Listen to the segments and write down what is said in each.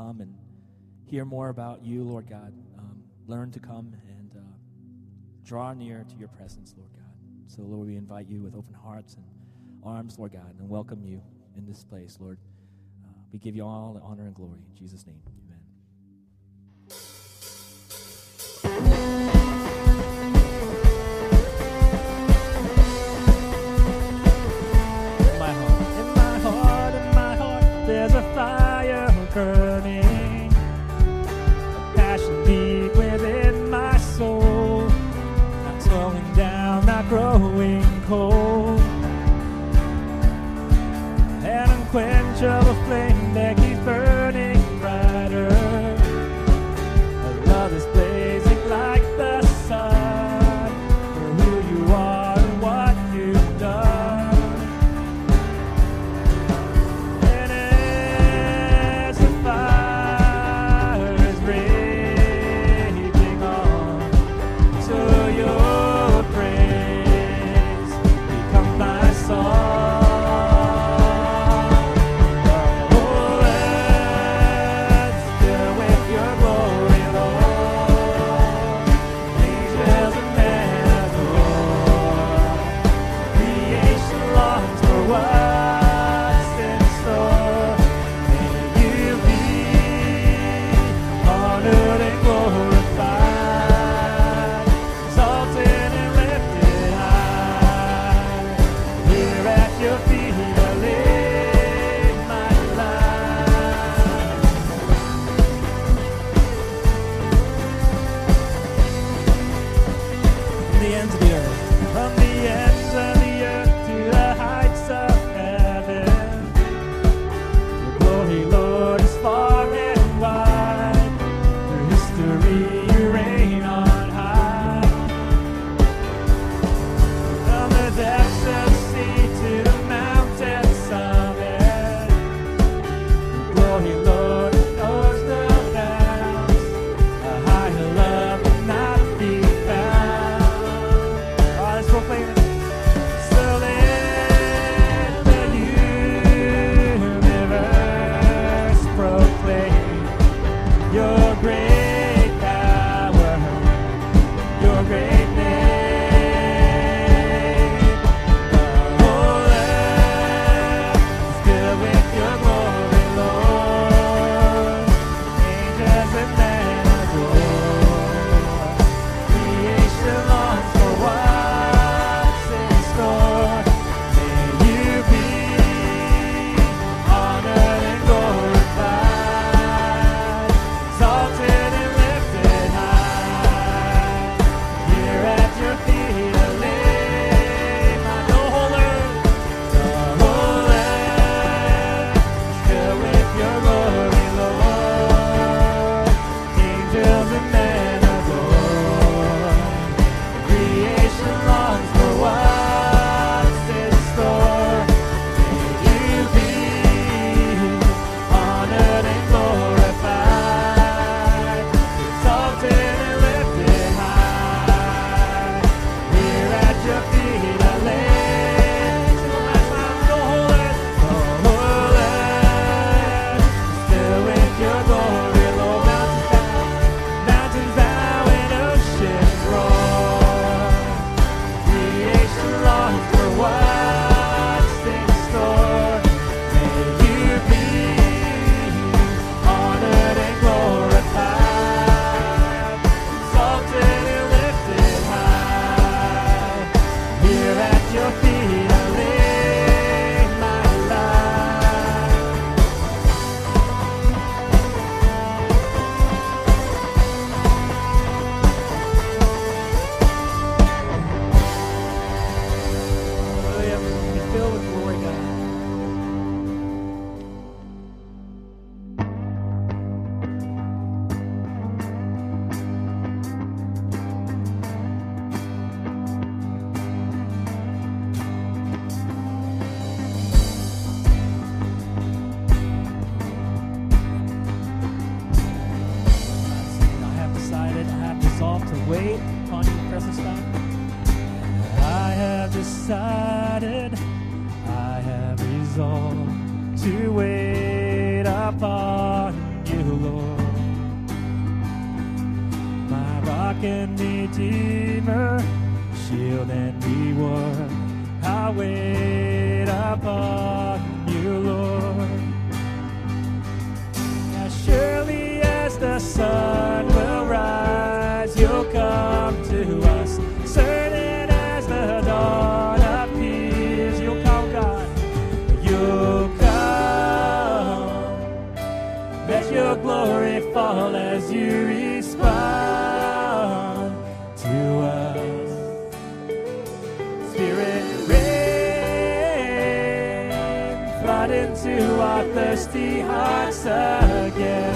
come and hear more about you, Lord God. Um, learn to come and uh, draw near to your presence, Lord God. So, Lord, we invite you with open hearts and arms, Lord God, and welcome you in this place, Lord. Uh, we give you all the honor and glory. In Jesus' name, the sun will rise, you'll come to us. Certain as the dawn appears, you'll come, God. You'll come. Let your glory fall as you respond to us. Spirit, rain, flood into our thirsty hearts again.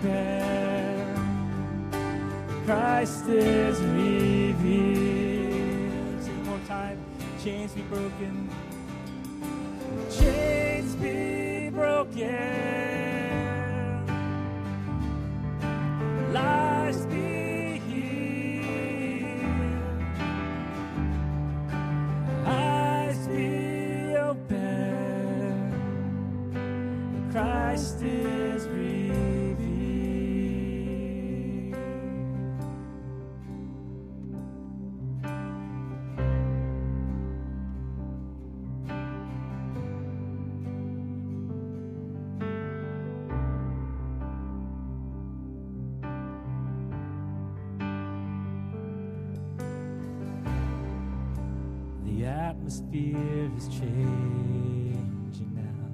prepare. Christ is revealed. Sing more time. Chains be broken. Chains be broken. atmosphere is changing now.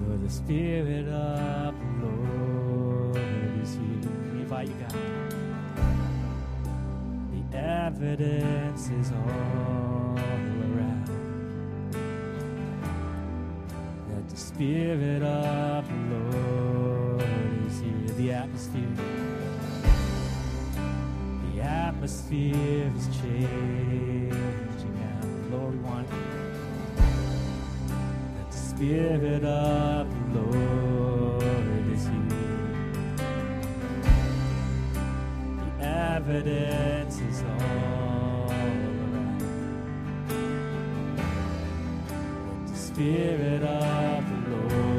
For the Spirit of the Lord is here. Invite you, God. The evidence is all around that the Spirit of the Lord is here. The atmosphere. The atmosphere is changing and glory one. That the Spirit of the Lord is here. The evidence is all around. That the Spirit of the Lord.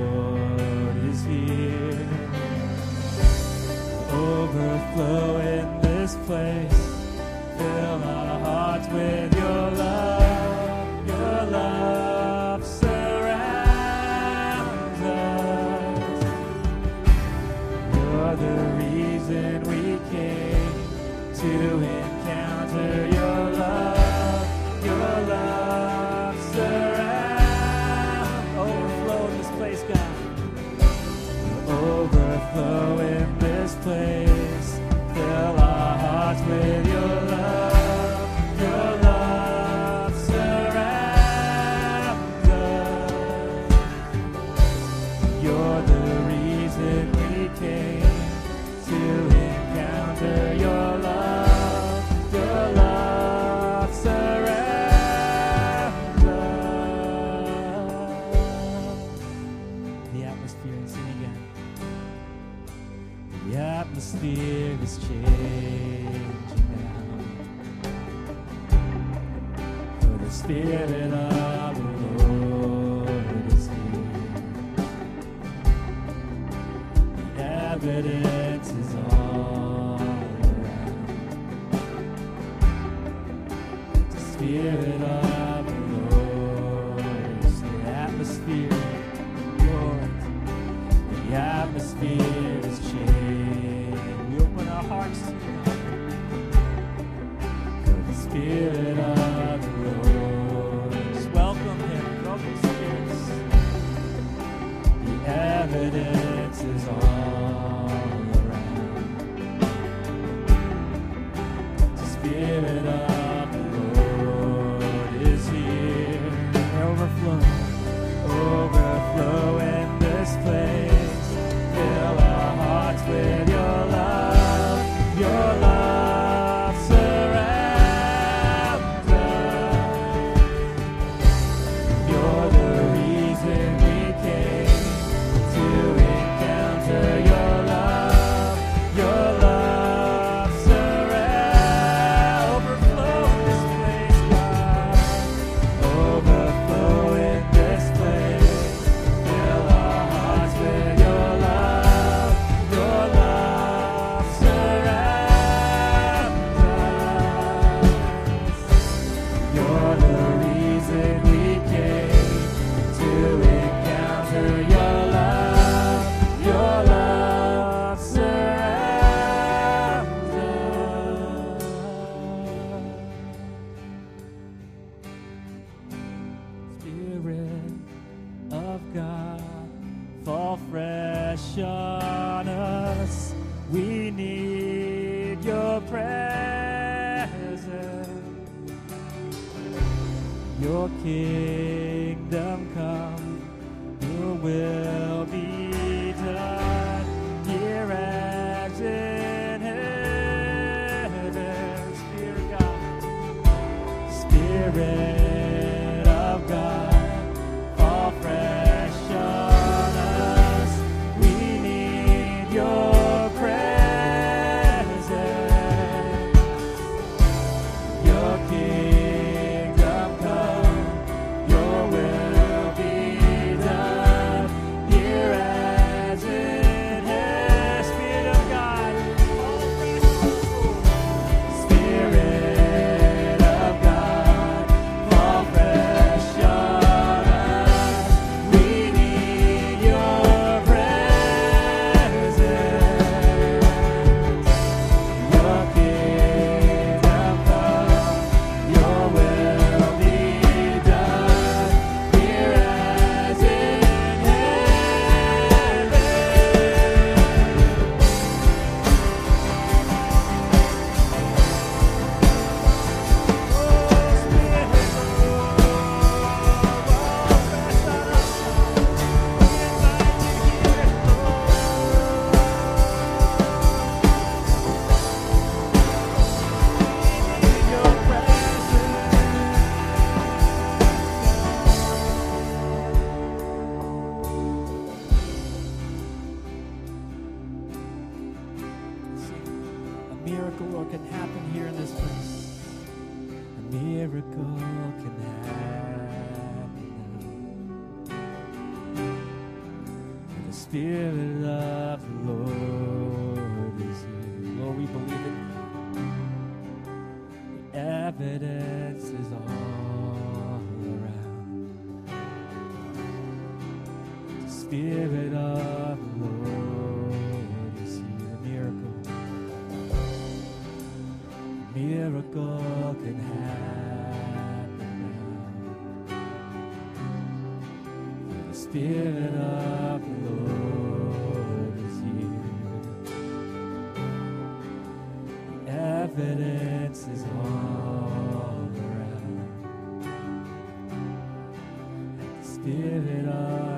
Spirit of the Lord is here. The evidence is all around. The Spirit of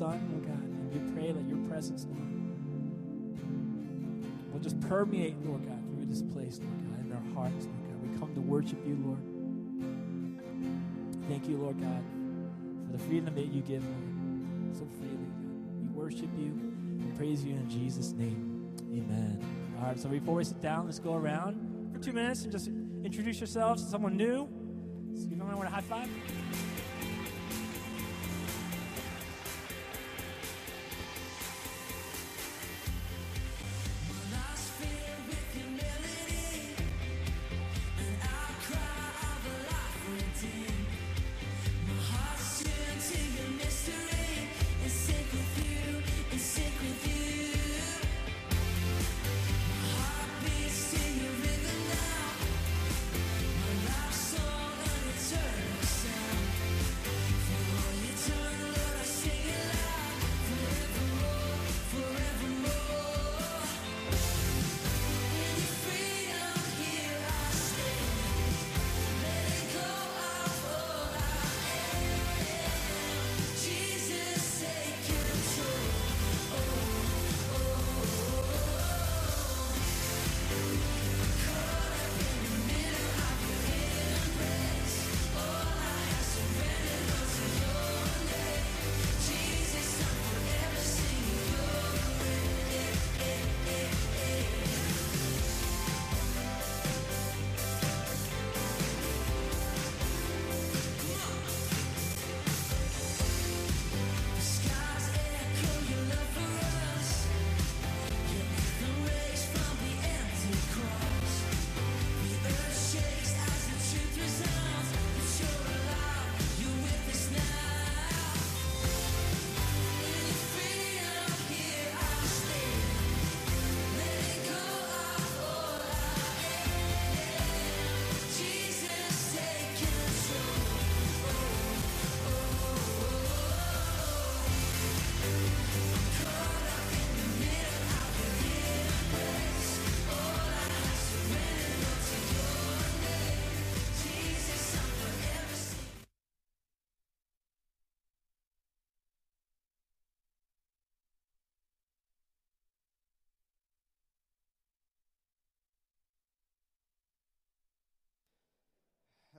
than, Lord, oh Lord God. And we pray that your presence, Lord, will just permeate, Lord God, through this place, Lord God, in our hearts, Lord God. We come to worship you, Lord. Thank you, Lord God, for the freedom that you give, Lord, so freely, God. We worship you and praise you in Jesus' name. Amen. All right, so before we sit down, let's go around for two minutes and just introduce yourselves to someone new. So you don't want to high five?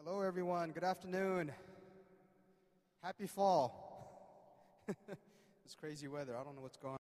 Hello, everyone. Good afternoon. Happy fall. it's crazy weather. I don't know what's going on.